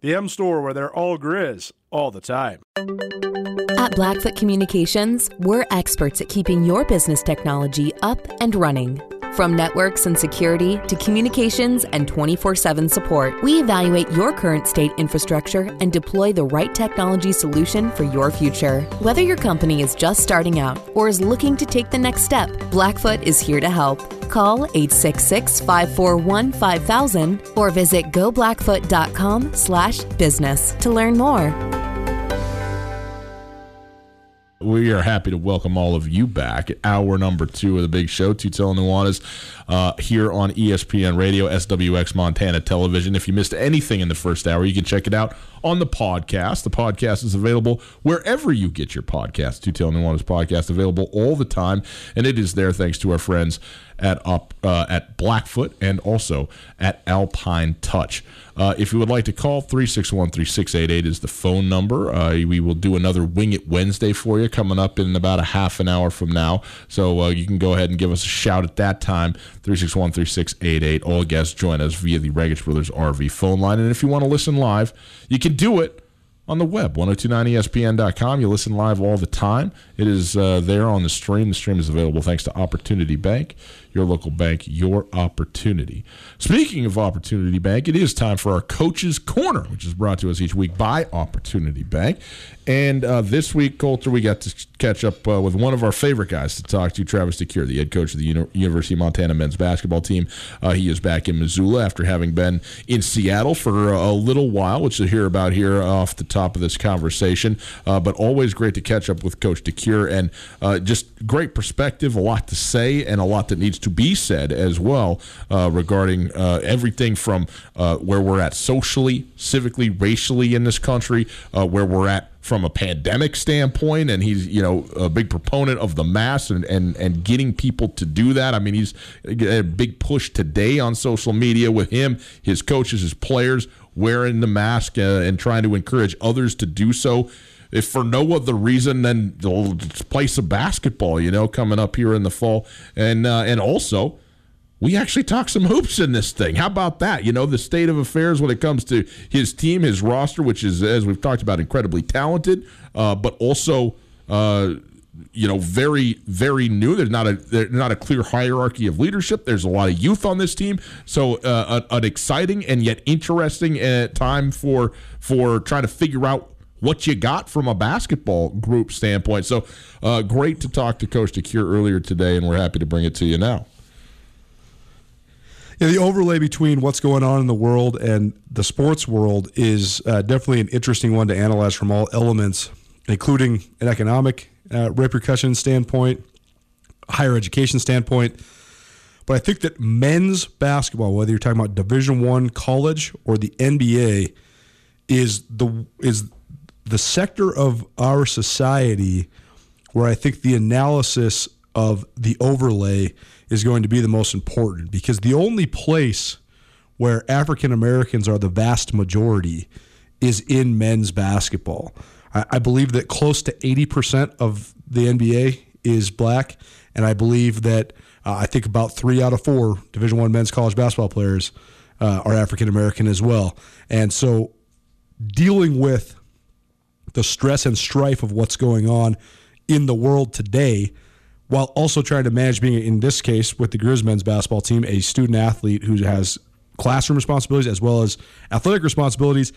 The M Store, where they're all Grizz all the time. At Blackfoot Communications, we're experts at keeping your business technology up and running. From networks and security to communications and 24 7 support, we evaluate your current state infrastructure and deploy the right technology solution for your future. Whether your company is just starting out or is looking to take the next step, Blackfoot is here to help. Call 866 541 5000 or visit goblackfoot.com slash business to learn more. We are happy to welcome all of you back at hour number two of the big show, Tutel Nuanez, uh, here on ESPN Radio, SWX Montana Television. If you missed anything in the first hour, you can check it out on the podcast. The podcast is available wherever you get your podcast. Tutel Nuanez podcast available all the time, and it is there thanks to our friends at uh, at Blackfoot and also at Alpine Touch. Uh, if you would like to call, 361 3688 is the phone number. Uh, we will do another Wing It Wednesday for you coming up in about a half an hour from now. So uh, you can go ahead and give us a shout at that time, 361 3688. All guests join us via the Reggich Brothers RV phone line. And if you want to listen live, you can do it on the web, 1029ESPN.com. You listen live all the time. It is uh, there on the stream. The stream is available thanks to Opportunity Bank, your local bank, your opportunity. Speaking of Opportunity Bank, it is time for our Coach's Corner, which is brought to us each week by Opportunity Bank. And uh, this week, Colter, we got to catch up uh, with one of our favorite guys to talk to, Travis DeCuire, the head coach of the Uni- University of Montana men's basketball team. Uh, he is back in Missoula after having been in Seattle for a little while, which you'll hear about here off the top of this conversation. Uh, but always great to catch up with Coach DeCuire and uh, just great perspective, a lot to say, and a lot that needs to be said as well uh, regarding uh, everything from uh, where we're at socially, civically, racially in this country, uh, where we're at from a pandemic standpoint and he's you know a big proponent of the mask and and, and getting people to do that. I mean he's a big push today on social media with him his coaches his players wearing the mask uh, and trying to encourage others to do so if for no other reason than just play some basketball you know coming up here in the fall and uh, and also we actually talk some hoops in this thing. How about that? You know, the state of affairs when it comes to his team, his roster, which is, as we've talked about, incredibly talented, uh, but also, uh, you know, very, very new. There's not a there's not a clear hierarchy of leadership. There's a lot of youth on this team, so uh, an, an exciting and yet interesting uh, time for for trying to figure out what you got from a basketball group standpoint. So uh, great to talk to Coach DeCuire earlier today, and we're happy to bring it to you now. Yeah, the overlay between what's going on in the world and the sports world is uh, definitely an interesting one to analyze from all elements, including an economic uh, repercussion standpoint, higher education standpoint. But I think that men's basketball, whether you're talking about Division One college or the NBA, is the is the sector of our society where I think the analysis of the overlay is going to be the most important because the only place where African Americans are the vast majority is in men's basketball. I, I believe that close to 80% of the NBA is black, and I believe that uh, I think about three out of four Division One men's college basketball players uh, are African American as well. And so, dealing with the stress and strife of what's going on in the world today, while also trying to manage being, in this case, with the Grizz men's basketball team, a student athlete who has classroom responsibilities as well as athletic responsibilities.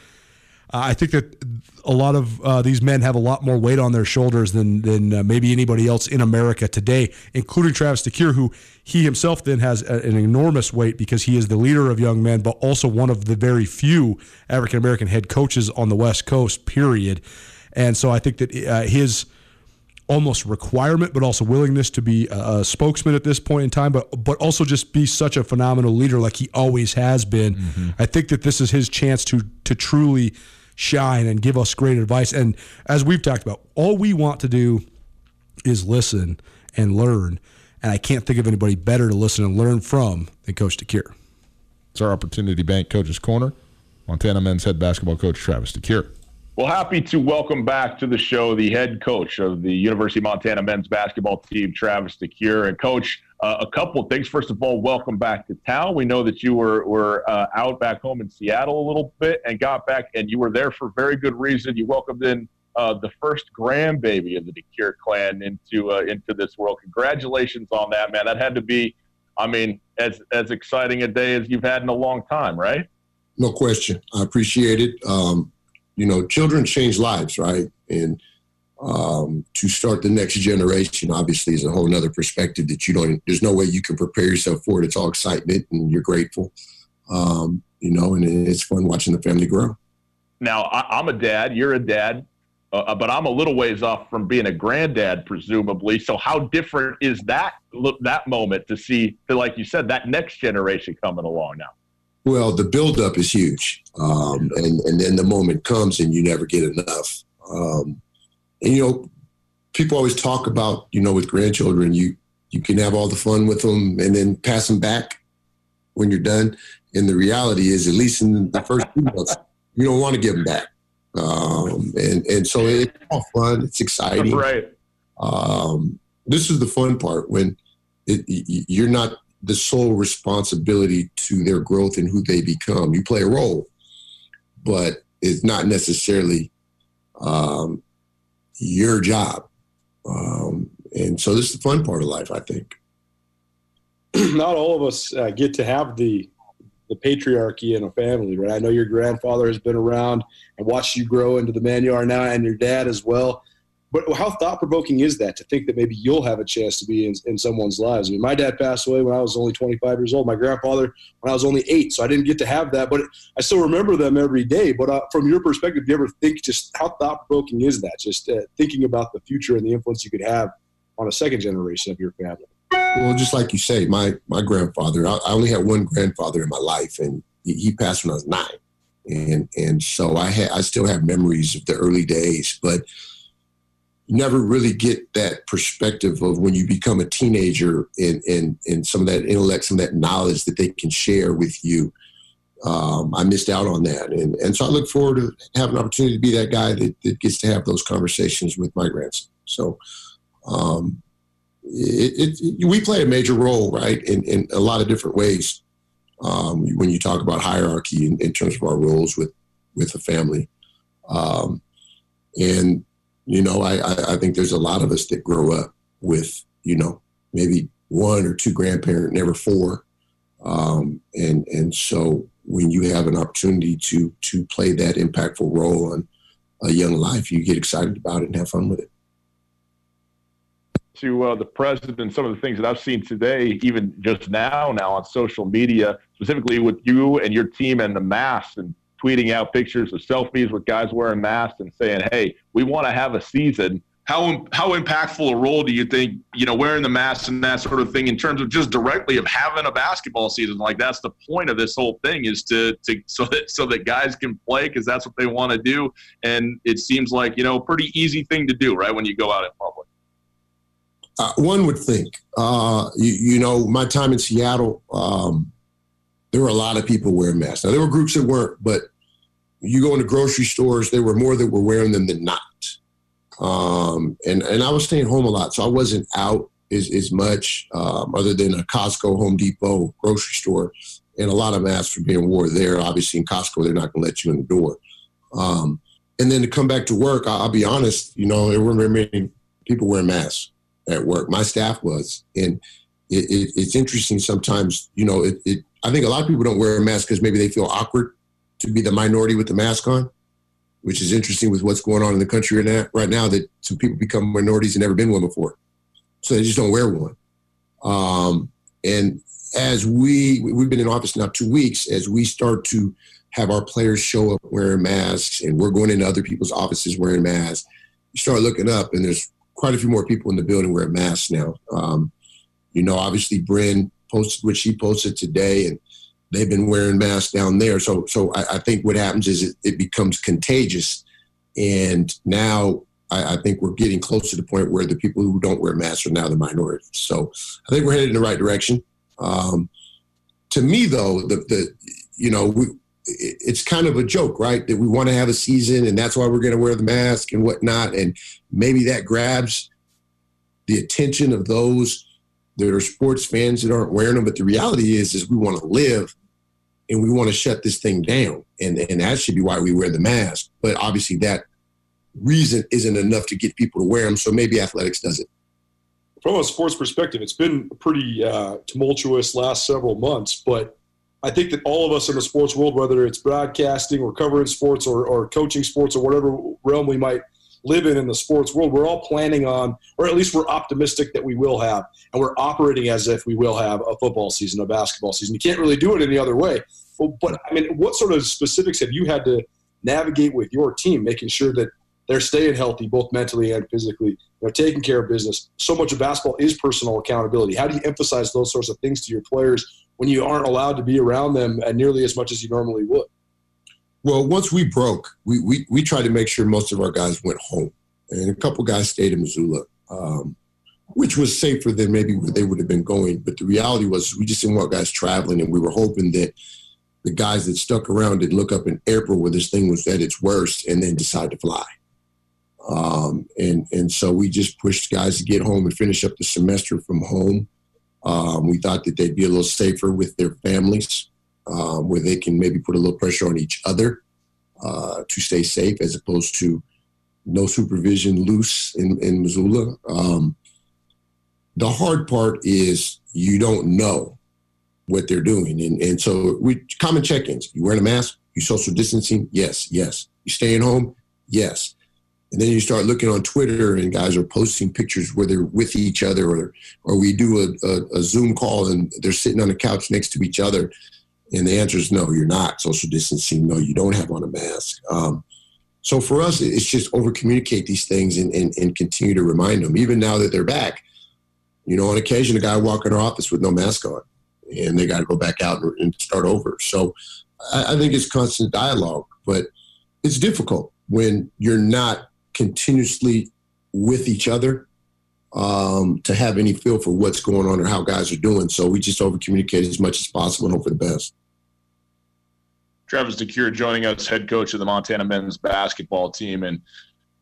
Uh, I think that a lot of uh, these men have a lot more weight on their shoulders than than uh, maybe anybody else in America today, including Travis DeCuire, who he himself then has a, an enormous weight because he is the leader of young men, but also one of the very few African American head coaches on the West Coast. Period. And so I think that uh, his almost requirement, but also willingness to be a, spokesman at this point in time, but but also just be such a phenomenal leader like he always has been. Mm-hmm. I think that this is his chance to to truly shine and give us great advice. And as we've talked about, all we want to do is listen and learn. And I can't think of anybody better to listen and learn from than Coach DeCuire. It's our Opportunity Bank Coach's Corner. Montana men's head basketball coach Travis DeCuire. Well, happy to welcome back to the show the head coach of the University of Montana men's basketball team, Travis DeCuire. And, coach, uh, a couple of things. First of all, welcome back to town. We know that you were, were uh, out back home in Seattle a little bit and got back, and you were there for very good reason. You welcomed in uh, the first grandbaby of the DeCuire clan into uh, into this world. Congratulations on that, man. That had to be, I mean, as as exciting a day as you've had in a long time, right? No question. I appreciate it. Um, you know, children change lives, right? And um, to start the next generation, obviously, is a whole other perspective that you don't. There's no way you can prepare yourself for it. It's all excitement, and you're grateful, um, you know, and it's fun watching the family grow. Now, I, am a dad. You're a dad. Uh, uh, but I'm a little ways off from being a granddad, presumably. So, how different is that that moment to see, to, like you said, that next generation coming along now? Well, the buildup is huge, um, and and then the moment comes and you never get enough. Um, and you know, people always talk about you know with grandchildren you you can have all the fun with them and then pass them back when you're done. And the reality is, at least in the first few months, you don't want to give them back. Um, and and so it's all fun. It's exciting. Right. Um, this is the fun part when it, you're not the sole responsibility to their growth and who they become. You play a role, but it's not necessarily um, your job. Um, and so this is the fun part of life, I think. Not all of us uh, get to have the the patriarchy in a family, right? I know your grandfather has been around and watched you grow into the man you are now, and your dad as well. But how thought provoking is that to think that maybe you'll have a chance to be in, in someone's lives? I mean, my dad passed away when I was only 25 years old. My grandfather when I was only eight, so I didn't get to have that. But I still remember them every day. But uh, from your perspective, do you ever think just how thought provoking is that? Just uh, thinking about the future and the influence you could have on a second generation of your family. Well, just like you say, my my grandfather. I, I only had one grandfather in my life, and he, he passed when I was nine, and and so I had I still have memories of the early days, but never really get that perspective of when you become a teenager and, and, and some of that intellect, some of that knowledge that they can share with you. Um, I missed out on that. And, and so I look forward to having an opportunity to be that guy that, that gets to have those conversations with my grandson. So um, it, it, we play a major role, right, in, in a lot of different ways um, when you talk about hierarchy in, in, terms of our roles with, with a family. Um, and you know, I, I think there's a lot of us that grow up with, you know, maybe one or two grandparents, never four. Um, and and so when you have an opportunity to to play that impactful role on a young life, you get excited about it and have fun with it. To uh, the president, some of the things that I've seen today, even just now, now on social media, specifically with you and your team and the mass and tweeting out pictures of selfies with guys wearing masks and saying, "Hey, we want to have a season." How how impactful a role do you think you know wearing the masks and that sort of thing in terms of just directly of having a basketball season? Like that's the point of this whole thing is to to so that so that guys can play because that's what they want to do, and it seems like you know a pretty easy thing to do right when you go out in public. Uh, one would think, uh, you, you, know, my time in Seattle, um, there were a lot of people wearing masks. Now there were groups that weren't, but you go into grocery stores, there were more that were wearing them than not. Um, and, and I was staying home a lot. So I wasn't out as, as much, um, other than a Costco, Home Depot, grocery store, and a lot of masks were being worn there. Obviously, in Costco, they're not going to let you in the door. Um, and then to come back to work, I'll, I'll be honest, you know, there weren't many people wearing masks at work. My staff was. And it, it, it's interesting sometimes, you know, it, it, I think a lot of people don't wear a mask because maybe they feel awkward to be the minority with the mask on, which is interesting with what's going on in the country right now, that some people become minorities and never been one before. So they just don't wear one. Um, and as we, we've been in office now two weeks, as we start to have our players show up wearing masks and we're going into other people's offices wearing masks, you start looking up and there's quite a few more people in the building wearing masks now. Um, you know, obviously Bryn posted what she posted today and they've been wearing masks down there. So, so I, I think what happens is it, it, becomes contagious. And now I, I, think we're getting close to the point where the people who don't wear masks are now the minority. So I think we're headed in the right direction. Um, to me, though, the, the you know, we, it's kind of a joke, right? That we want to have a season and that's why we're going to wear the mask and whatnot. And maybe that grabs the attention of those that are sports fans that aren't wearing them. But the reality is, is we want to live and we want to shut this thing down. And, and that should be why we wear the mask. But obviously that reason isn't enough to get people to wear them. So maybe athletics does it. From a sports perspective, it's been pretty uh, tumultuous last several months, but I think that all of us in the sports world, whether it's broadcasting or covering sports or, or coaching sports or whatever realm we might live in in the sports world, we're all planning on, or at least we're optimistic that we will have, and we're operating as if we will have a football season, a basketball season. You can't really do it any other way. But, but I mean, what sort of specifics have you had to navigate with your team, making sure that they're staying healthy, both mentally and physically, know, taking care of business. So much of basketball is personal accountability. How do you emphasize those sorts of things to your players when you aren't allowed to be around them nearly as much as you normally would? Well, once we broke, we, we, we tried to make sure most of our guys went home. And a couple guys stayed in Missoula, um, which was safer than maybe where they would have been going. But the reality was we just didn't want guys traveling, and we were hoping that the guys that stuck around did look up in April where this thing was at its worst and then decide to fly. Um, and and so we just pushed guys to get home and finish up the semester from home. Um, we thought that they'd be a little safer with their families, um, where they can maybe put a little pressure on each other uh, to stay safe, as opposed to no supervision loose in, in Missoula. Um, the hard part is you don't know what they're doing, and and so we common check-ins. You wearing a mask? You social distancing? Yes, yes. You staying home? Yes. And then you start looking on Twitter, and guys are posting pictures where they're with each other, or or we do a, a, a Zoom call and they're sitting on the couch next to each other. And the answer is no, you're not social distancing. No, you don't have on a mask. Um, so for us, it's just over communicate these things and, and, and, continue to remind them. Even now that they're back, you know, on occasion, a guy walk in our office with no mask on, and they got to go back out and, and start over. So I, I think it's constant dialogue, but it's difficult when you're not continuously with each other um, to have any feel for what's going on or how guys are doing. So we just over communicate as much as possible and hope for the best. Travis DeCuire joining us, head coach of the Montana men's basketball team. And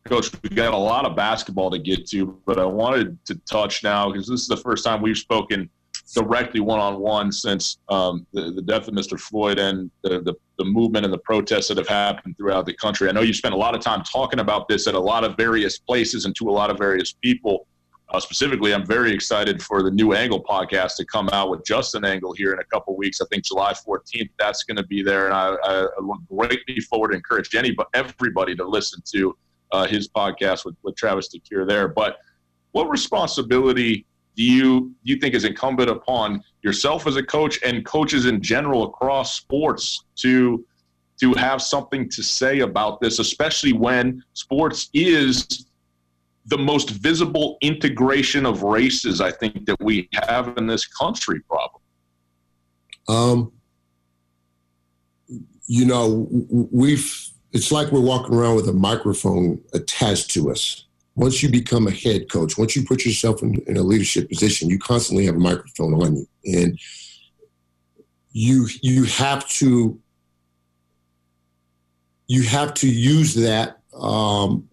coach, we got a lot of basketball to get to, but I wanted to touch now because this is the first time we've spoken directly one on one since um, the, the, death of Mr. Floyd and the, the, the, movement and the protests that have happened throughout the country. I know you spent a lot of time talking about this at a lot of various places and to a lot of various people. Uh, specifically, I'm very excited for the new Angle podcast to come out with Justin Angle here in a couple weeks. I think July 14th, that's going to be there. And I, I, look greatly forward to encourage anybody, everybody to listen to uh, his podcast with, with Travis DeCuire there. But what responsibility do you do you think is incumbent upon yourself as a coach and coaches in general across sports to to have something to say about this, especially when sports is the most visible integration of races I think that we have in this country problem. Um, you know, we've it's like we're walking around with a microphone attached to us once you become a head coach, once you put yourself in, in, a leadership position, you constantly have a microphone on you, and you you have to you have to use that um,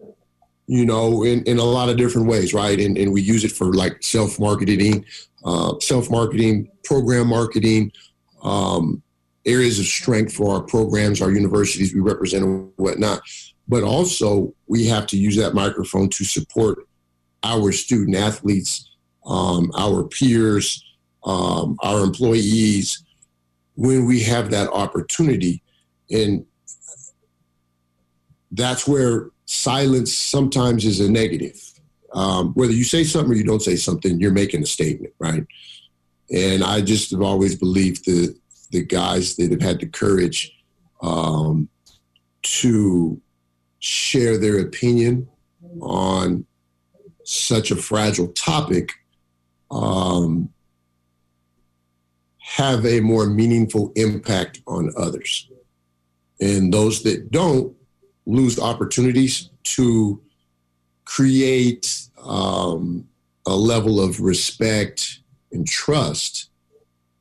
you know, in, in a lot of different ways, right? And, and we use it for like self marketing, uh, self marketing, program marketing, um, areas of strength for our programs, our universities we represent, and whatnot. But also, we have to use that microphone to support our student athletes, um, our peers, um, our employees when we have that opportunity. And that's where silence sometimes is a negative. Um, whether you say something or you don't say something, you're making a statement, right? And I just have always believed the the guys that have had the courage um, to share their opinion on such a fragile topic um, have a more meaningful impact on others. And those that don't lose opportunities to create um, a level of respect and trust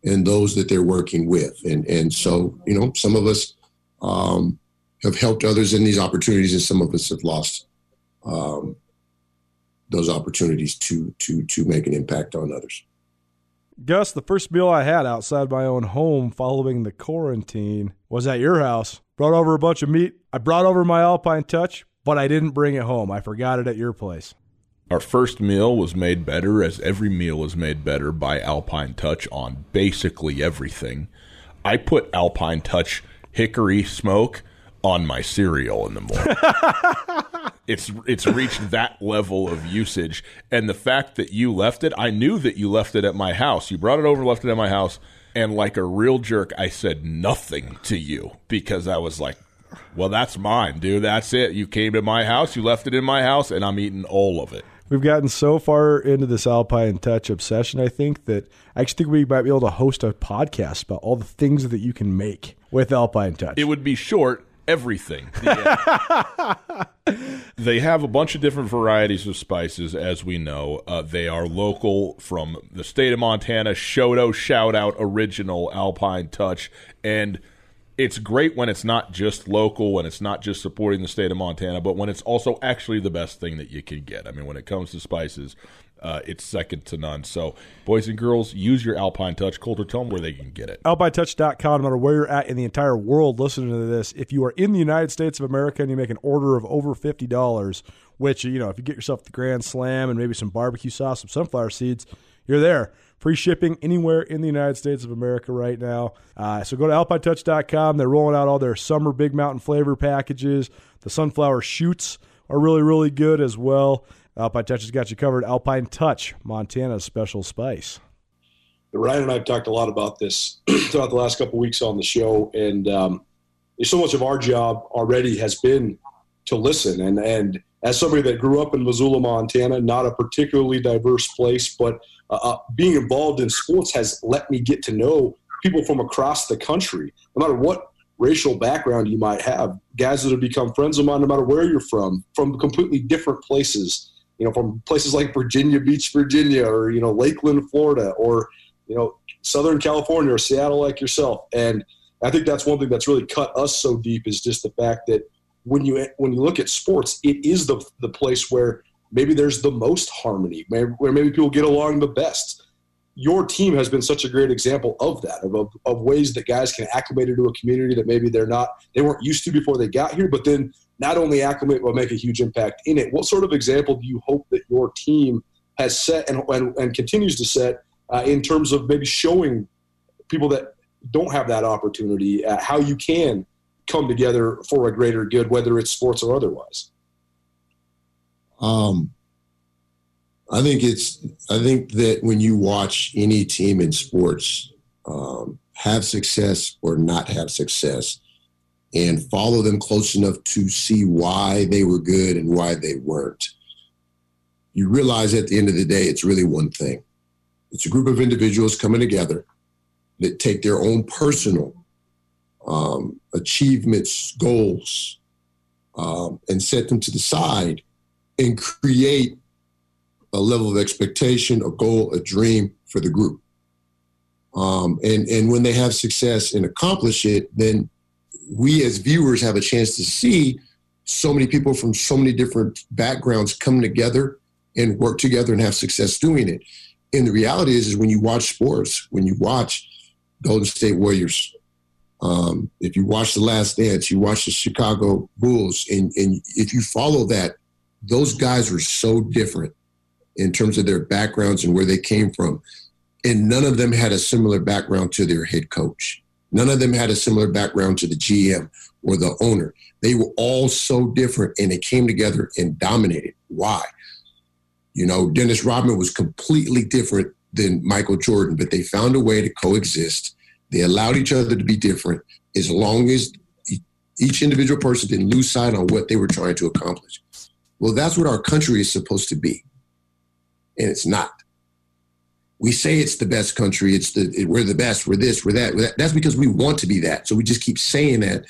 in those that they're working with. And, and so, you know, some of us um, have helped others in these opportunities, and some of us have lost um, those opportunities to, to, to make an impact on others. Gus, the first meal I had outside my own home following the quarantine was at your house. Brought over a bunch of meat. I brought over my Alpine Touch, but I didn't bring it home. I forgot it at your place. Our first meal was made better, as every meal is made better by Alpine Touch on basically everything. I put Alpine Touch hickory smoke on my cereal in the morning. it's it's reached that level of usage, and the fact that you left it, I knew that you left it at my house. You brought it over, left it at my house, and like a real jerk, I said nothing to you because I was like, "Well, that's mine, dude. That's it. You came to my house, you left it in my house, and I'm eating all of it." We've gotten so far into this Alpine Touch obsession, I think, that I actually think we might be able to host a podcast about all the things that you can make with Alpine Touch. It would be short everything. The, they have a bunch of different varieties of spices, as we know. Uh, they are local from the state of Montana. Shoto shout out original Alpine Touch. And it's great when it's not just local, when it's not just supporting the state of Montana, but when it's also actually the best thing that you can get. I mean, when it comes to spices, uh, it's second to none. So, boys and girls, use your Alpine Touch. Colter, tell them where they can get it. AlpineTouch.com, no matter where you're at in the entire world listening to this, if you are in the United States of America and you make an order of over $50, which, you know, if you get yourself the Grand Slam and maybe some barbecue sauce, some sunflower seeds, you're there. Free shipping anywhere in the United States of America right now. Uh, so go to alpinetouch.com. They're rolling out all their summer Big Mountain flavor packages. The sunflower shoots are really, really good as well. Alpine Touch has got you covered. Alpine Touch, Montana's special spice. Ryan and I have talked a lot about this throughout the last couple weeks on the show, and um, so much of our job already has been to listen. And and as somebody that grew up in Missoula, Montana, not a particularly diverse place, but uh, uh being involved in sports has let me get to know people from across the country, no matter what racial background you might have. Guys that have become friends of mine, no matter where you're from, from completely different places you know, from places like Virginia Beach, Virginia, or you know, Lakeland, Florida, or you know, Southern California or Seattle, like yourself. And I think that's one thing that's really cut us so deep is just the fact that when you when you look at sports, it is the the place where maybe there's the most harmony, where maybe people get along the best. Your team has been such a great example of that, of, of, of ways that guys can acclimate into a community that maybe they're not, they weren't used to before they got here, but then not only acclimate but make a huge impact in it. What sort of example do you hope that your team has set and, and, and continues to set uh, in terms of maybe showing people that don't have that opportunity uh, how you can come together for a greater good, whether it's sports or otherwise? Um, I think it's. I think that when you watch any team in sports um, have success or not have success, and follow them close enough to see why they were good and why they weren't. You realize at the end of the day, it's really one thing it's a group of individuals coming together that take their own personal um, achievements, goals, um, and set them to the side and create a level of expectation, a goal, a dream for the group. Um, and, and when they have success and accomplish it, then we as viewers have a chance to see so many people from so many different backgrounds come together and work together and have success doing it. And the reality is, is when you watch sports, when you watch Golden State Warriors, um, if you watch The Last Dance, you watch the Chicago Bulls, and, and if you follow that, those guys were so different in terms of their backgrounds and where they came from. And none of them had a similar background to their head coach. None of them had a similar background to the GM or the owner. They were all so different and they came together and dominated. Why? You know, Dennis Rodman was completely different than Michael Jordan, but they found a way to coexist. They allowed each other to be different as long as each individual person didn't lose sight on what they were trying to accomplish. Well, that's what our country is supposed to be. And it's not. We say it's the best country. It's the we're the best. We're this. We're that. We're that. That's because we want to be that. So we just keep saying that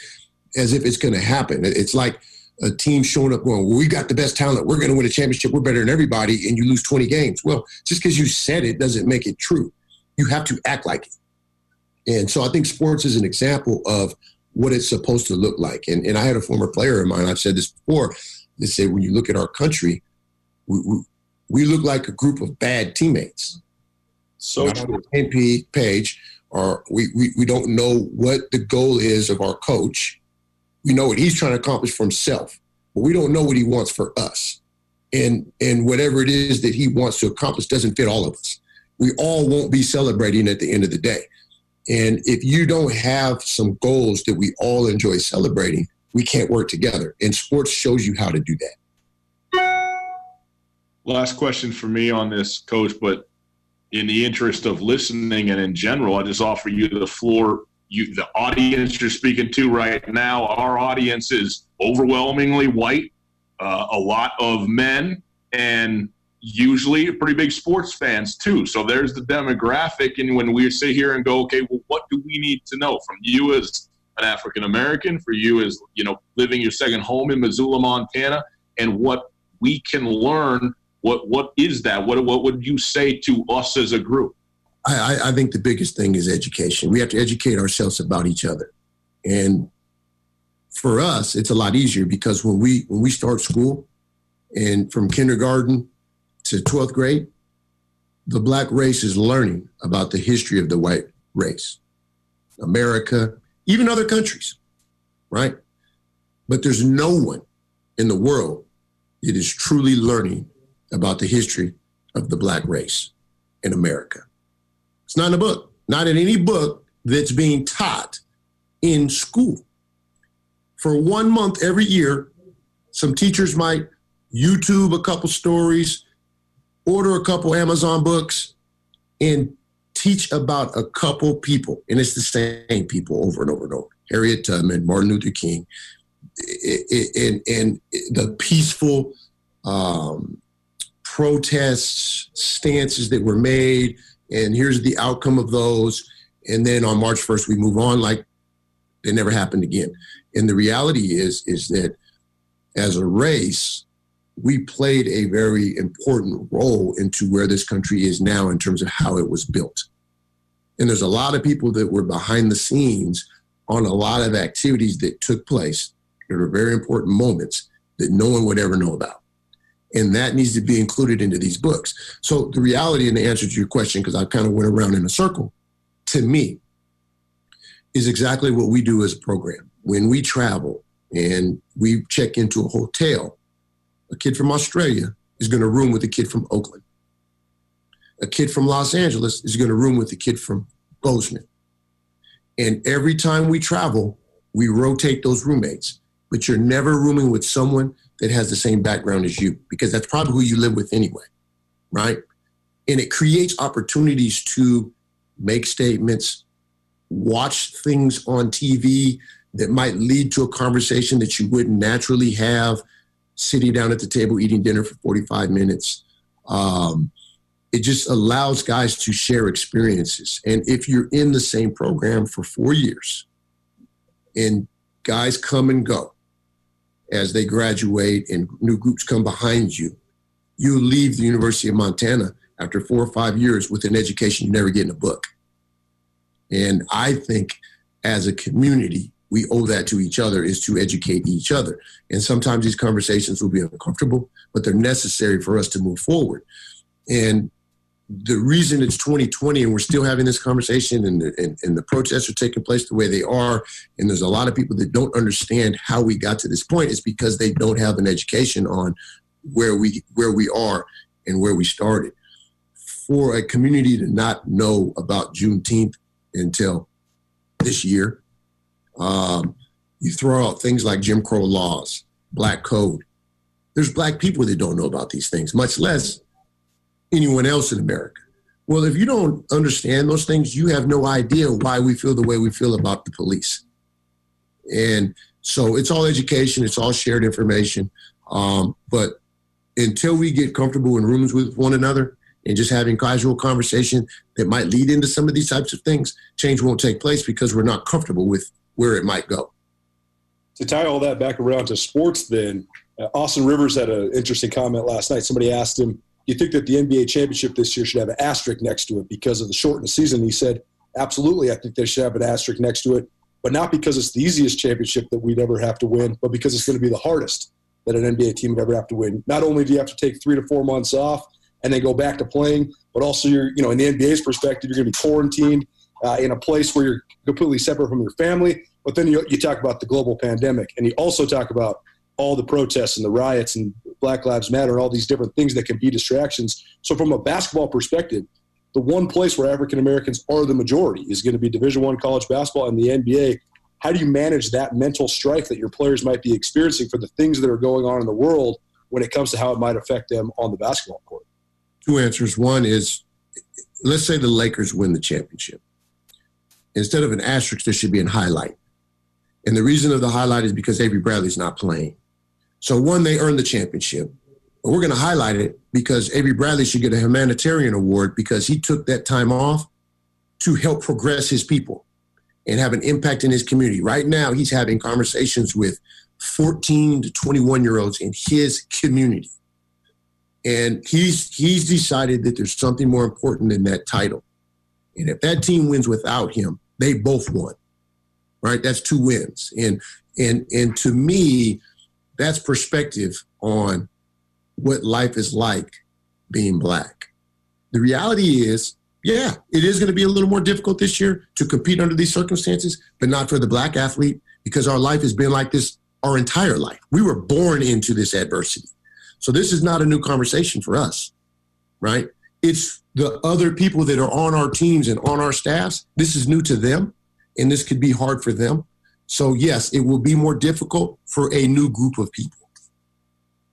as if it's going to happen. It's like a team showing up going, well, "We got the best talent. We're going to win a championship. We're better than everybody," and you lose 20 games. Well, just because you said it doesn't make it true. You have to act like it. And so I think sports is an example of what it's supposed to look like. And, and I had a former player of mine. I've said this before. That said, when you look at our country, we, we, we look like a group of bad teammates. So Not on the same page, or we, we, we don't know what the goal is of our coach. We know what he's trying to accomplish for himself, but we don't know what he wants for us. And and whatever it is that he wants to accomplish doesn't fit all of us. We all won't be celebrating at the end of the day. And if you don't have some goals that we all enjoy celebrating, we can't work together. And sports shows you how to do that. Last question for me on this, coach, but in the interest of listening and in general, I just offer you the floor. You, the audience you're speaking to right now, our audience is overwhelmingly white, uh, a lot of men, and usually pretty big sports fans too. So there's the demographic. And when we sit here and go, okay, well, what do we need to know from you as an African American, for you as you know living your second home in Missoula, Montana, and what we can learn. What what is that? What what would you say to us as a group? I, I think the biggest thing is education. We have to educate ourselves about each other, and for us, it's a lot easier because when we when we start school, and from kindergarten to twelfth grade, the black race is learning about the history of the white race, America, even other countries, right? But there's no one in the world that is truly learning about the history of the black race in America. It's not in a book, not in any book that's being taught in school. For one month every year, some teachers might YouTube a couple stories, order a couple Amazon books, and teach about a couple people, and it's the same people over and over and over. Harriet Tubman, Martin Luther King, and, and the peaceful um, protests, stances that were made, and here's the outcome of those. And then on March 1st, we move on like they never happened again. And the reality is, is that as a race, we played a very important role into where this country is now in terms of how it was built. And there's a lot of people that were behind the scenes on a lot of activities that took place that are very important moments that no one would ever know about. And that needs to be included into these books. So the reality and the answer to your question, because I kind of went around in a circle, to me, is exactly what we do as a program. When we travel and we check into a hotel, a kid from Australia is going to room with a kid from Oakland. A kid from Los Angeles is going to room with a kid from Bozeman. And every time we travel, we rotate those roommates. But you're never rooming with someone that has the same background as you because that's probably who you live with anyway, right? And it creates opportunities to make statements, watch things on TV that might lead to a conversation that you wouldn't naturally have sitting down at the table eating dinner for 45 minutes. Um, it just allows guys to share experiences. And if you're in the same program for four years and guys come and go as they graduate and new groups come behind you, you leave the University of Montana after four or five years with an education you never get in a book. And I think as a community, we owe that to each other is to educate each other. And sometimes these conversations will be uncomfortable, but they're necessary for us to move forward. And the reason it's 2020 and we're still having this conversation and, and, and, the protests are taking place the way they are and there's a lot of people that don't understand how we got to this point is because they don't have an education on where we where we are and where we started. For a community to not know about juneteenth until this year um, you throw out things like jim crow laws black code. There's black people that don't know about these things much less anyone else in America. Well, if you don't understand those things, you have no idea why we feel the way we feel about the police. And so it's all education, it's all shared information. Um, but until we get comfortable in rooms with one another and just having casual conversation that might lead into some of these types of things, change won't take place because we're not comfortable with where it might go. To tie all that back around to sports, then, uh, Austin Rivers had an interesting comment last night. Somebody asked him, you think that the NBA championship this year should have an asterisk next to it because of the shortened season? He said, absolutely, I think they should have an asterisk next to it, but not because it's the easiest championship that we'd ever have to win, but because it's going to be the hardest that an NBA team would ever have to win. Not only do you have to take three to four months off and then go back to playing, but also you're, you know, in the NBA's perspective, you're going to be quarantined uh, in a place where you're completely separate from your family. But then you, you talk about the global pandemic, and you also talk about all the protests and the riots and Black Lives Matter and all these different things that can be distractions. So from a basketball perspective, the one place where African Americans are the majority is going to be Division One college basketball and the NBA. How do you manage that mental strife that your players might be experiencing for the things that are going on in the world when it comes to how it might affect them on the basketball court? Two answers. One is let's say the Lakers win the championship. Instead of an asterisk, there should be a highlight. And the reason of the highlight is because Avery Bradley's not playing. So one, they earned the championship. But we're going to highlight it because Avery Bradley should get a humanitarian award because he took that time off to help progress his people and have an impact in his community. Right now, he's having conversations with 14 to 21 year olds in his community. And he's he's decided that there's something more important than that title. And if that team wins without him, they both won. Right? That's two wins. And and and to me, that's perspective on what life is like being black. The reality is, yeah, it is going to be a little more difficult this year to compete under these circumstances, but not for the black athlete because our life has been like this our entire life. We were born into this adversity. So this is not a new conversation for us, right? It's the other people that are on our teams and on our staffs. This is new to them, and this could be hard for them. So, yes, it will be more difficult for a new group of people.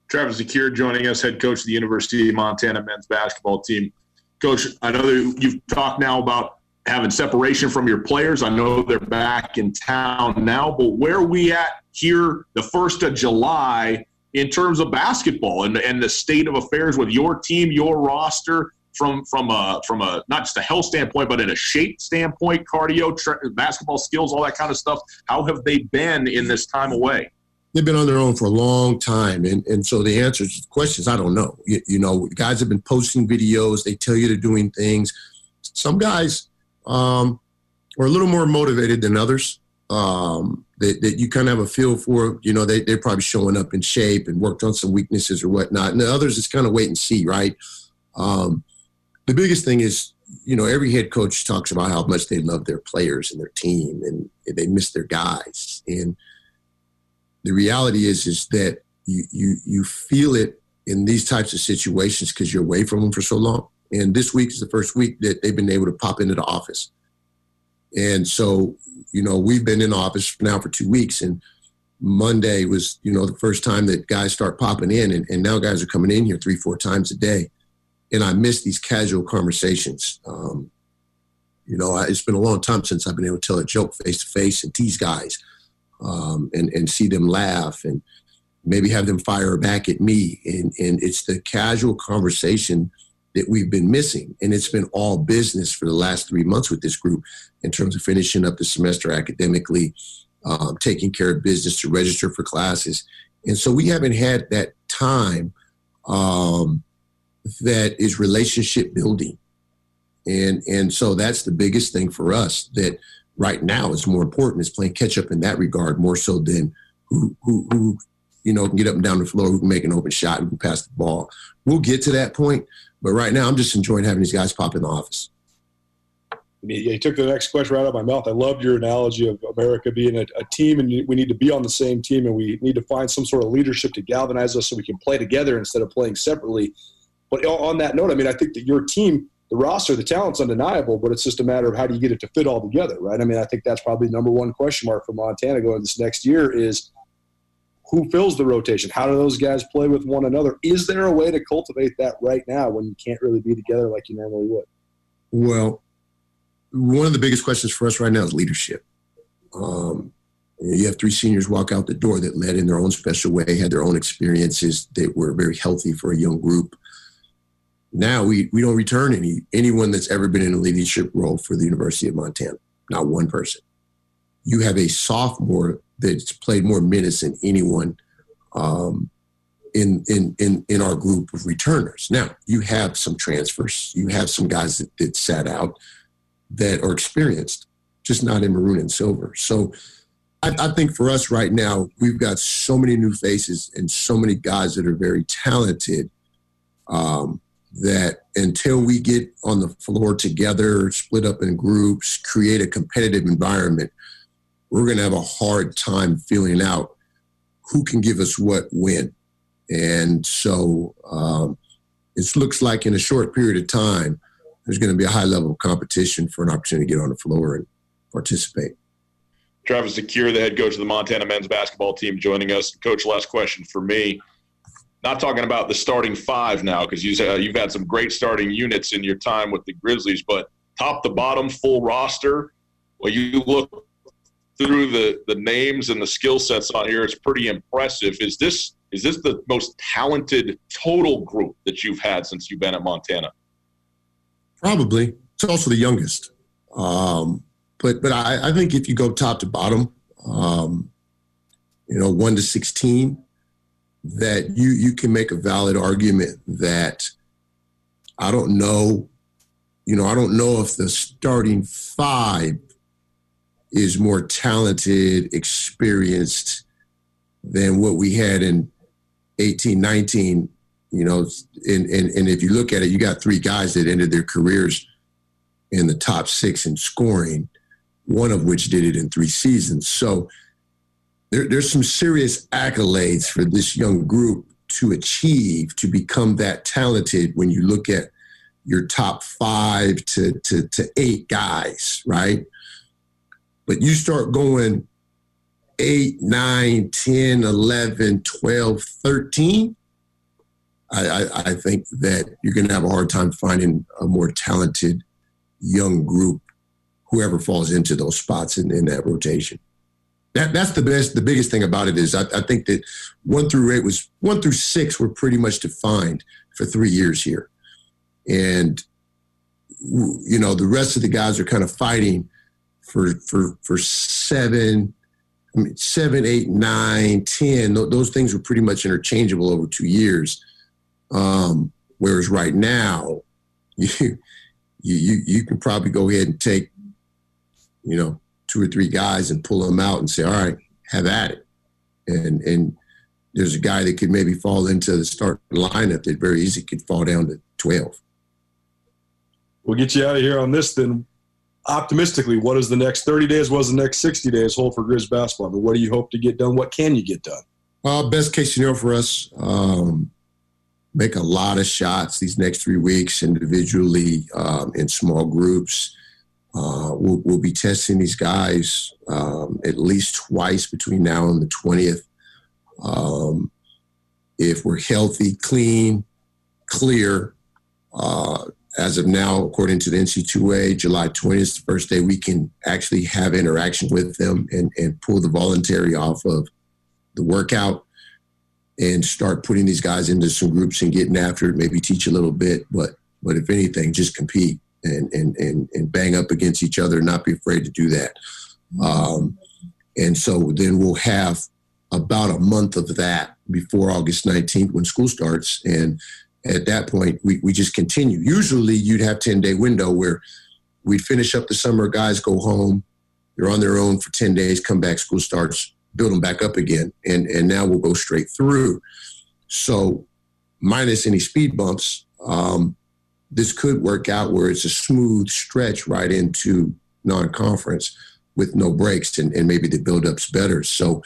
Travis DeCuire joining us, head coach of the University of Montana men's basketball team. Coach, I know that you've talked now about having separation from your players. I know they're back in town now, but where are we at here the 1st of July in terms of basketball and, and the state of affairs with your team, your roster, from from a from a not just a health standpoint, but in a shape standpoint, cardio, basketball skills, all that kind of stuff. How have they been in this time away? They've been on their own for a long time, and and so the answers to the questions I don't know. You, you know, guys have been posting videos. They tell you they're doing things. Some guys um, are a little more motivated than others. Um, that, that you kind of have a feel for, you know, they, they're probably showing up in shape and worked on some weaknesses or whatnot. And the others, it's kind of wait and see, right? Um, the biggest thing is, you know, every head coach talks about how much they love their players and their team and they miss their guys. And the reality is, is that you, you, you feel it in these types of situations because you're away from them for so long. And this week is the first week that they've been able to pop into the office. And so, you know, we've been in office now for two weeks and Monday was, you know, the first time that guys start popping in and, and now guys are coming in here three, four times a day and I miss these casual conversations. Um, you know, it's been a long time since I've been able to tell a joke face to face and tease guys, um, and and see them laugh and maybe have them fire back at me. And and it's the casual conversation that we've been missing, and it's been all business for the last three months with this group in terms of finishing up the semester academically, um, taking care of business to register for classes, and so we haven't had that time. Um, that is relationship building. And, and so that's the biggest thing for us that right now is more important. Is playing catch up in that regard more so than who who who you know can get up and down the floor, who can make an open shot, who can pass the ball. We'll get to that point, but right now I'm just enjoying having these guys pop in the office. You took the next question right out of my mouth. I loved your analogy of America being a, a, team, and we need to be on the same team, and we need to find some sort of leadership to galvanize us so we can play together instead of playing separately. But on that note, I mean, I think that your team, the roster, the talent's undeniable, but it's just a matter of how do you get it to fit all together, right? I mean, I think that's probably the number one question mark for Montana going this next year is who fills the rotation? How do those guys play with one another? Is there a way to cultivate that right now when you can't really be together like you normally would? Well, one of the biggest questions for us right now is leadership. Um, you have three seniors walk out the door that led in their own special way, had their own experiences that were very healthy for a young group. Now we, we don't return any anyone that's ever been in a leadership role for the University of Montana. Not one person. You have a sophomore that's played more minutes than anyone um, in, in in in our group of returners. Now you have some transfers. You have some guys that, that sat out that are experienced, just not in maroon and silver. So I, I, think for us right now, we've got so many new faces and so many guys that are very talented um, that until we get on the floor together, split up in groups, create a competitive environment, we're going to have a hard time feeling out who can give us what when. And so um, it looks like in a short period of time, there's going to be a high level of competition for an opportunity to get on the floor and participate. Travis DeCuire, the head coach of the Montana men's basketball team, joining us. Coach, last question for me. Not talking about the starting five now, because you, uh, you've had some great starting units in your time with the Grizzlies, but top to bottom, full roster. When you look through the, the names and the skill sets on here, it's pretty impressive. Is this is this the most talented total group that you've had since you've been at Montana? Probably. It's also the youngest. Um, but but I, I, think if you go top to bottom, um, you know, one to sixteen, that you you can make a valid argument that I don't know, you know, I don't know if the starting five is more talented, experienced than what we had in 18, 19 you know, and, and, and if you look at it, you got three guys that ended their careers in the top six in scoring, one of which did it in three seasons. So there, there's some serious accolades for this young group to achieve to become that talented when you look at your top five to, to, to eight guys, right? But you start going eight, nine, 10, 11, 12, 13 I, I, think that you're going to have a hard time finding a more talented young group, whoever falls into those spots in, in that rotation. That, that's the best. The biggest thing about it is I, I think that one through eight was one through six were pretty much defined for three years here, and you know the rest of the guys are kind of fighting for for for seven, I mean, seven, eight, nine, ten. Those things were pretty much interchangeable over two years. Um, whereas right now, you, you you can probably go ahead and take, you know, two or three guys and pull them out and say, all right, have at it. And and there's a guy that could maybe fall into the start lineup that very easy could fall down to 12. We'll get you out of here on this then. Optimistically, what is the next 30 days? What does the next 60 days hold for Grizz basketball? But what do you hope to get done? What can you get done? Well, best case scenario for us, um, make a lot of shots these next three weeks individually um, in small groups. Uh, we'll, we'll, be testing these guys um, at least twice between now and the 20th. Um, if we're healthy, clean, clear, uh, as of now, according to the NC2A, July 20th is the first day we can actually have interaction with them and, and pull the voluntary off of the workout and start putting these guys into some groups and getting after it, maybe teach a little bit, but but if anything, just compete and and and, and bang up against each other not be afraid to do that. Um, and so then we'll have about a month of that before August 19th when school starts. And at that point, we, we just continue. Usually you'd have 10 day window where we'd finish up the summer, guys go home, They're on their own for 10 days, come back, school starts, build them back up again. And, and now we'll go straight through. So, minus any speed bumps, um, this could work out where it's a smooth stretch right into non conference with no breaks and, and maybe the build-up's better. So,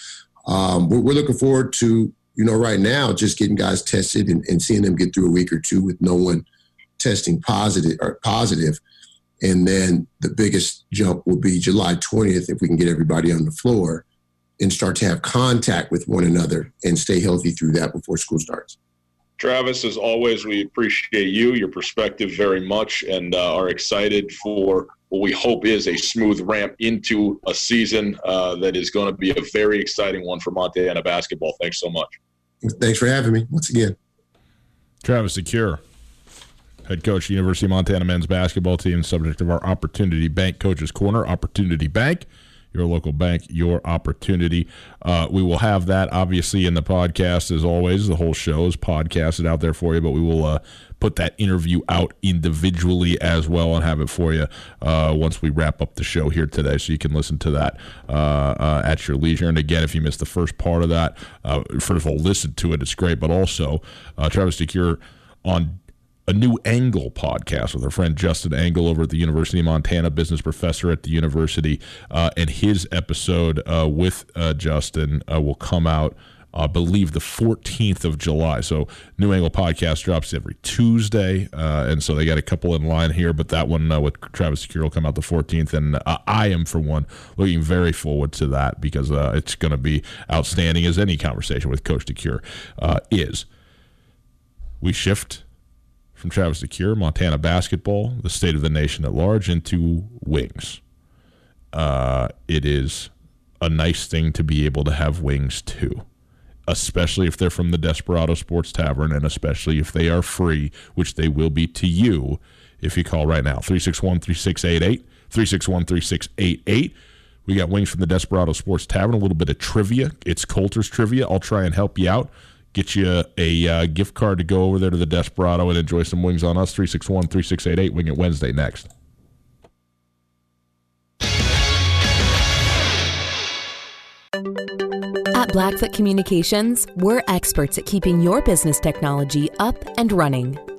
um, we're, we're, looking forward to, you know, right now just getting guys tested and, and seeing them get through a week or two with no one testing positive or positive and then the biggest jump will be July 20th if we can get everybody on the floor and start to have contact with one another and stay healthy through that before school starts. Travis, as always, we appreciate you, your perspective very much, and uh, are excited for what we hope is a smooth ramp into a season uh, that is going to be a very exciting one for Montana basketball. Thanks so much. Thanks for having me once again. Travis DeCuire head coach, University of Montana men's basketball team, subject of our Opportunity Bank Coaches Corner. Opportunity Bank, your local bank, your opportunity. Uh, we will have that obviously in the podcast as always. The whole show is podcasted out there for you, but we will uh, put that interview out individually as well and have it for you uh, once we wrap up the show here today, so you can listen to that uh, uh, at your leisure. And again, if you missed the first part of that, uh, first of all, listen to it; it's great. But also, Travis DeCuire on a new Angle podcast with our friend Justin Angle over at the University of Montana, business professor at the university. Uh, and his episode uh, with uh, Justin uh, will come out, I believe, the 14th of July. So, New Angle podcast drops every Tuesday. Uh, and so they got a couple in line here, but that one uh, with Travis DeCuire will come out the 14th. And I am, for one, looking very forward to that because it's going to be outstanding as any conversation with Coach DeCuire is. We shift from Travis DeCuire, Montana basketball, the state of the nation at large, into wings. Uh, it is a nice thing to be able to have wings too, especially if they're from the Desperado Sports Tavern and especially if they are free, which they will be to you if you call right now 361 3688. 361 3688. We got wings from the Desperado Sports Tavern, a little bit of trivia. It's Colter's trivia. I'll try and help you out get you a uh, gift card to go over there to the Desperado and enjoy some wings on us. 361 3688. Wing it Wednesday next. At Blackfoot Communications, we're experts at keeping your business technology up and running.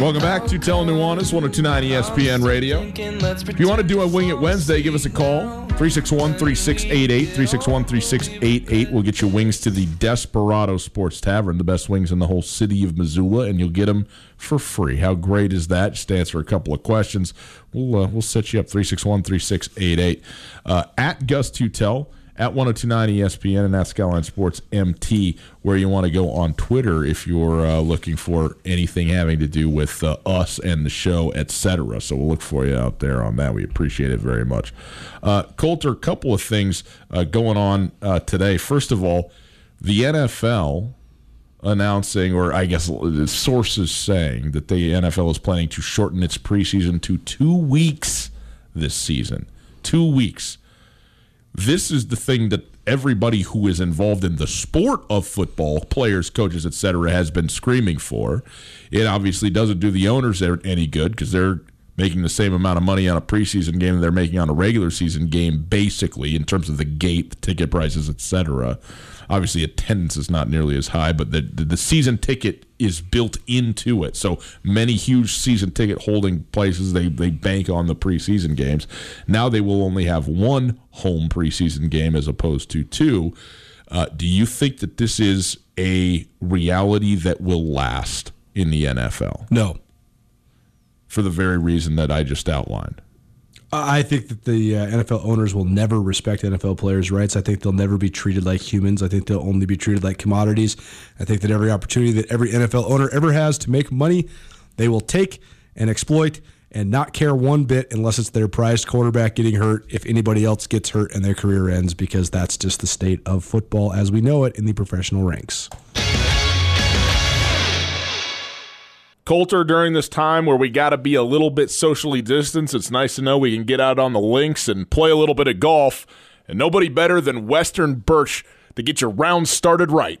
Welcome back to Tell Nuanez, 1029 ESPN Radio. If you want to do a Wing It Wednesday, give us a call. 361 3688. 361 3688 will get you wings to the Desperado Sports Tavern, the best wings in the whole city of Missoula, and you'll get them for free. How great is that? Just answer a couple of questions. We'll, uh, we'll set you up 361 3688. Uh, at Gus Tutel at 1029 ESPN and at Skyline Sports MT, where you want to go on Twitter if you're uh, looking for anything having to do with uh, us and the show, etc. So we'll look for you out there on that. We appreciate it very much. Uh, Colter, a couple of things uh, going on uh, today. First of all, the NFL announcing, or I guess sources saying, that the NFL is planning to shorten its preseason to two weeks this season. Two weeks this is the thing that everybody who is involved in the sport of football, players, coaches, etc., has been screaming for. It obviously doesn't do the owners any good because they're making the same amount of money on a preseason game that they're making on a regular season game, basically in terms of the gate, the ticket prices, etc. Obviously, attendance is not nearly as high, but the, the, the season ticket is built into it. So many huge season ticket holding places they they bank on the preseason games. Now they will only have one home preseason game as opposed to two. Uh, do you think that this is a reality that will last in the NFL? No. For the very reason that I just outlined. I think that the uh, NFL owners will never respect NFL players' rights. I think they'll never be treated like humans. I think they'll only be treated like commodities. I think that every opportunity that every NFL owner ever has to make money, they will take and exploit and not care one bit unless it's their prized quarterback getting hurt if anybody else gets hurt and their career ends because that's just the state of football as we know it in the professional ranks. Colter, during this time where we got to be a little bit socially distanced, it's nice to know we can get out on the links and play a little bit of golf. And nobody better than Western Birch to get your round started right.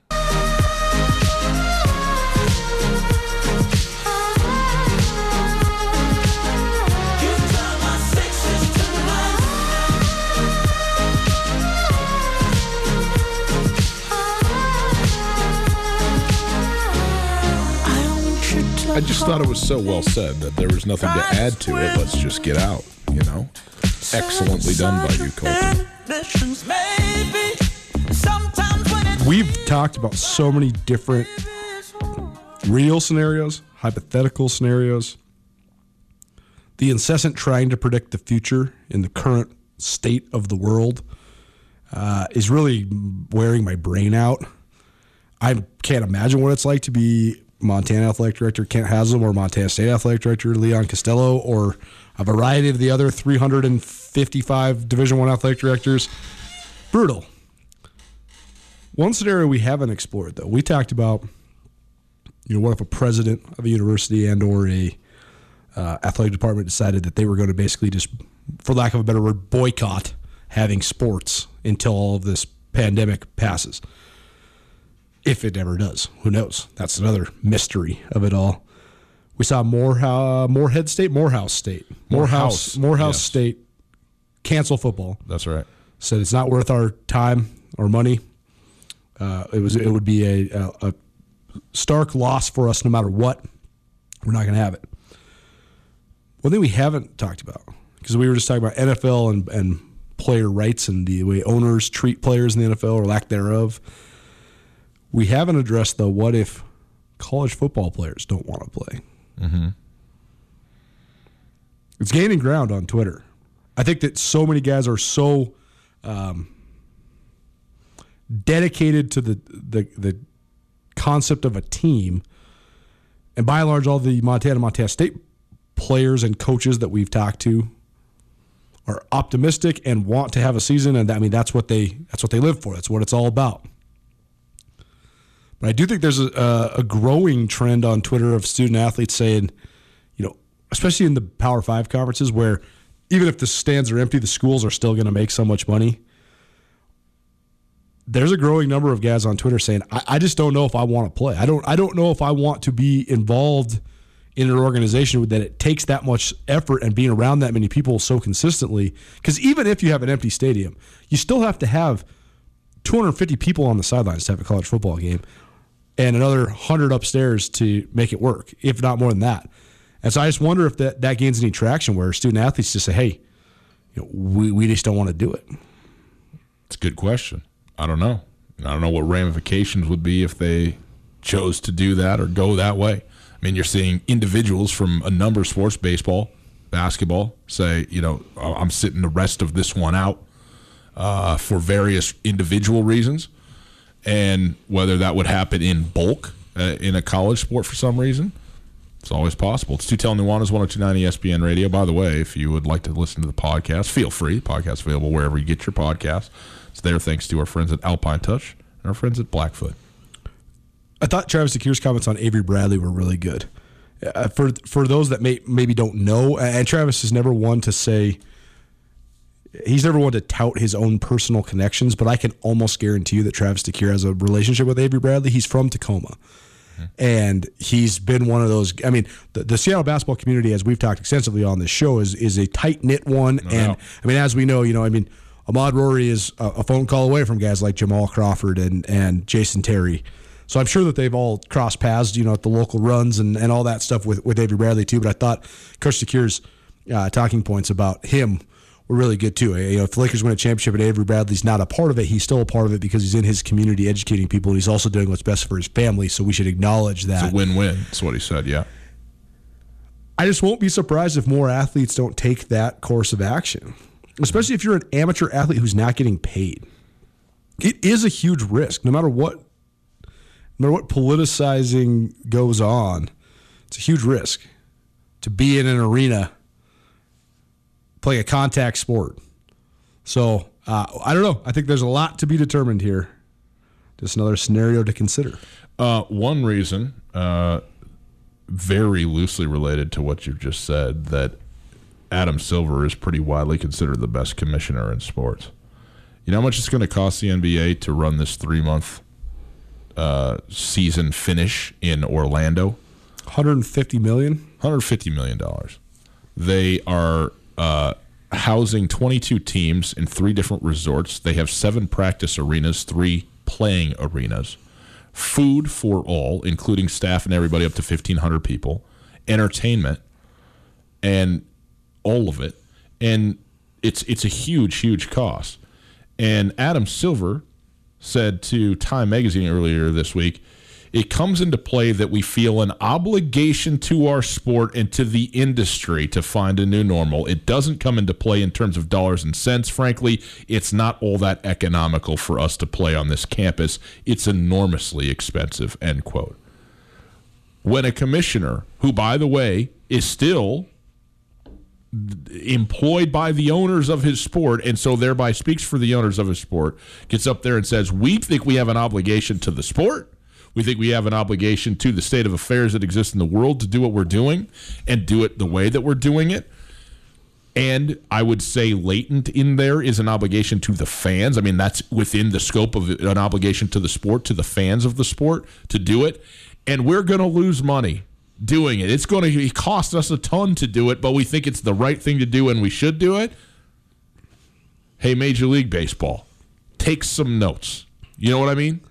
I just thought it was so well said that there was nothing to add to it. Let's just get out, you know? Excellently done by you, Colter. We've talked about so many different real scenarios, hypothetical scenarios. The incessant trying to predict the future in the current state of the world uh, is really wearing my brain out. I can't imagine what it's like to be Montana Athletic Director Kent Haslam or Montana State Athletic Director Leon Costello or a variety of the other 355 Division One athletic directors. Brutal. One scenario we haven't explored though, we talked about, you know, what if a president of a university and or a uh, athletic department decided that they were going to basically just, for lack of a better word, boycott having sports until all of this pandemic passes if it ever does. Who knows? That's another mystery of it all. We saw more uh, Morehead State, Morehouse State, Morehouse, Morehouse, Morehouse yes. State cancel football. That's right. Said it's not worth our time or money. Uh, it was it would be a, a, a stark loss for us no matter what. We're not going to have it. One thing we haven't talked about because we were just talking about NFL and, and player rights and the way owners treat players in the NFL or lack thereof. We haven't addressed the what if college football players don't want to play. Mm-hmm. It's gaining ground on Twitter. I think that so many guys are so um, dedicated to the, the the concept of a team, and by and large, all the Montana Montana State players and coaches that we've talked to are optimistic and want to have a season, and I mean that's what they that's what they live for. That's what it's all about. But I do think there's a, a growing trend on Twitter of student athletes saying, you know, especially in the Power Five conferences, where even if the stands are empty, the schools are still going to make so much money. There's a growing number of guys on Twitter saying, I, I just don't know if I want to play. I don't. I don't know if I want to be involved in an organization that it takes that much effort and being around that many people so consistently. Because even if you have an empty stadium, you still have to have 250 people on the sidelines to have a college football game and another 100 upstairs to make it work, if not more than that. And so I just wonder if that, that gains any traction where student athletes just say, hey, you know, we, we just don't want to do it. It's a good question. I don't know. I don't know what ramifications would be if they chose to do that or go that way. I mean, you're seeing individuals from a number of sports, baseball, basketball, say, you know, I'm sitting the rest of this one out uh, for various individual reasons. And whether that would happen in bulk uh, in a college sport for some reason. It's always possible. It's Tutel Nuanez, 1029 ESPN Radio. By the way, if you would like to listen to the podcast, feel free. Podcast available wherever you get your podcast. It's there thanks to our friends at Alpine Touch and our friends at Blackfoot. I thought Travis DeCuire's comments on Avery Bradley were really good. Uh, for for those that may maybe don't know, and Travis is never one to say he's never one to tout his own personal connections, but I can almost guarantee you that Travis DeCuire has a relationship with Avery Bradley. He's from Tacoma. And he's been one of those. I mean, the, the, Seattle basketball community, as we've talked extensively on this show, is is a tight knit one. No and doubt. I mean, as we know, you know, I mean, Ahmaad Rorie is a, a, phone call away from guys like Jamal Crawford and and Jason Terry. So I'm sure that they've all crossed paths, you know, at the local runs and, and all that stuff with with Avery Bradley too. But I thought Coach DeCuire's uh, talking points about him were really good too. You know, if the Lakers win a championship and Avery Bradley's not a part of it, he's still a part of it because he's in his community educating people and he's also doing what's best for his family. So we should acknowledge that. It's a win-win. That's what he said. Yeah. I just won't be surprised if more athletes don't take that course of action, especially if you're an amateur athlete who's not getting paid. It is a huge risk, no matter what, no matter what politicizing goes on. It's a huge risk to be in an arena playing a contact sport. So uh, I don't know. I think there's a lot to be determined here. Just another scenario to consider. Uh, one reason, uh, very loosely related to what you've just said, that Adam Silver is pretty widely considered the best commissioner in sports. You know how much it's going to cost the NBA to run this three month uh, season finish in Orlando? 150 million. 150 million dollars. They are uh, housing 22 teams in three different resorts. They have seven practice arenas, three playing arenas, food for all, including staff and everybody up to 1,500 people, entertainment, and all of it. And it's it's a huge, huge cost. And Adam Silver said to Time Magazine earlier this week it comes into play that we feel an obligation to our sport and to the industry to find a new normal. It doesn't come into play in terms of dollars and cents. Frankly, it's not all that economical for us to play on this campus. It's enormously expensive, end quote. When a commissioner, who, by the way, is still employed by the owners of his sport and so thereby speaks for the owners of his sport gets up there and says we think we have an obligation to the sport we think we have an obligation to the state of affairs that exists in the world to do what we're doing and do it the way that we're doing it. And I would say latent in there is an obligation to the fans. I mean, that's within the scope of an obligation to the sport, to the fans of the sport to do it. And we're going to lose money doing it. It's going to cost us a ton to do it, but we think it's the right thing to do and we should do it. Hey, Major League Baseball, take some notes. You know what I mean?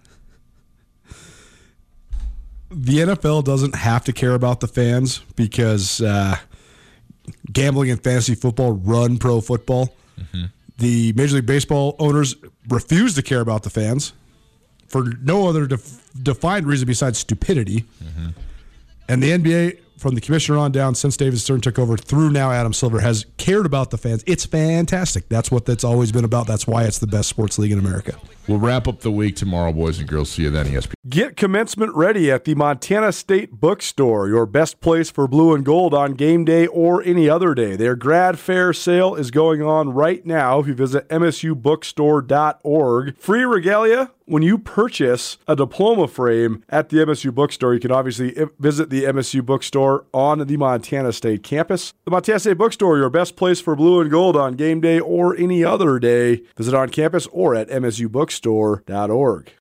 The NFL doesn't have to care about the fans because uh, gambling and fantasy football run pro football. Mm-hmm. The Major League Baseball owners refuse to care about the fans for no other def- defined reason besides stupidity. Mm-hmm. And the NBA from the commissioner on down since David Stern took over through now Adam Silver has cared about the fans. It's fantastic. That's what that's always been about. That's why it's the best sports league in America. We'll wrap up the week tomorrow, boys and girls. See you then, ESPN. Get commencement ready at the Montana State Bookstore, your best place for blue and gold on game day or any other day. Their grad fair sale is going on right now if you visit msubookstore.org. Free regalia when you purchase a diploma frame at the MSU bookstore, you can obviously visit the MSU bookstore on the Montana State campus. The Montana State bookstore, your best place for blue and gold on game day or any other day. Visit on campus or at msubookstore.org.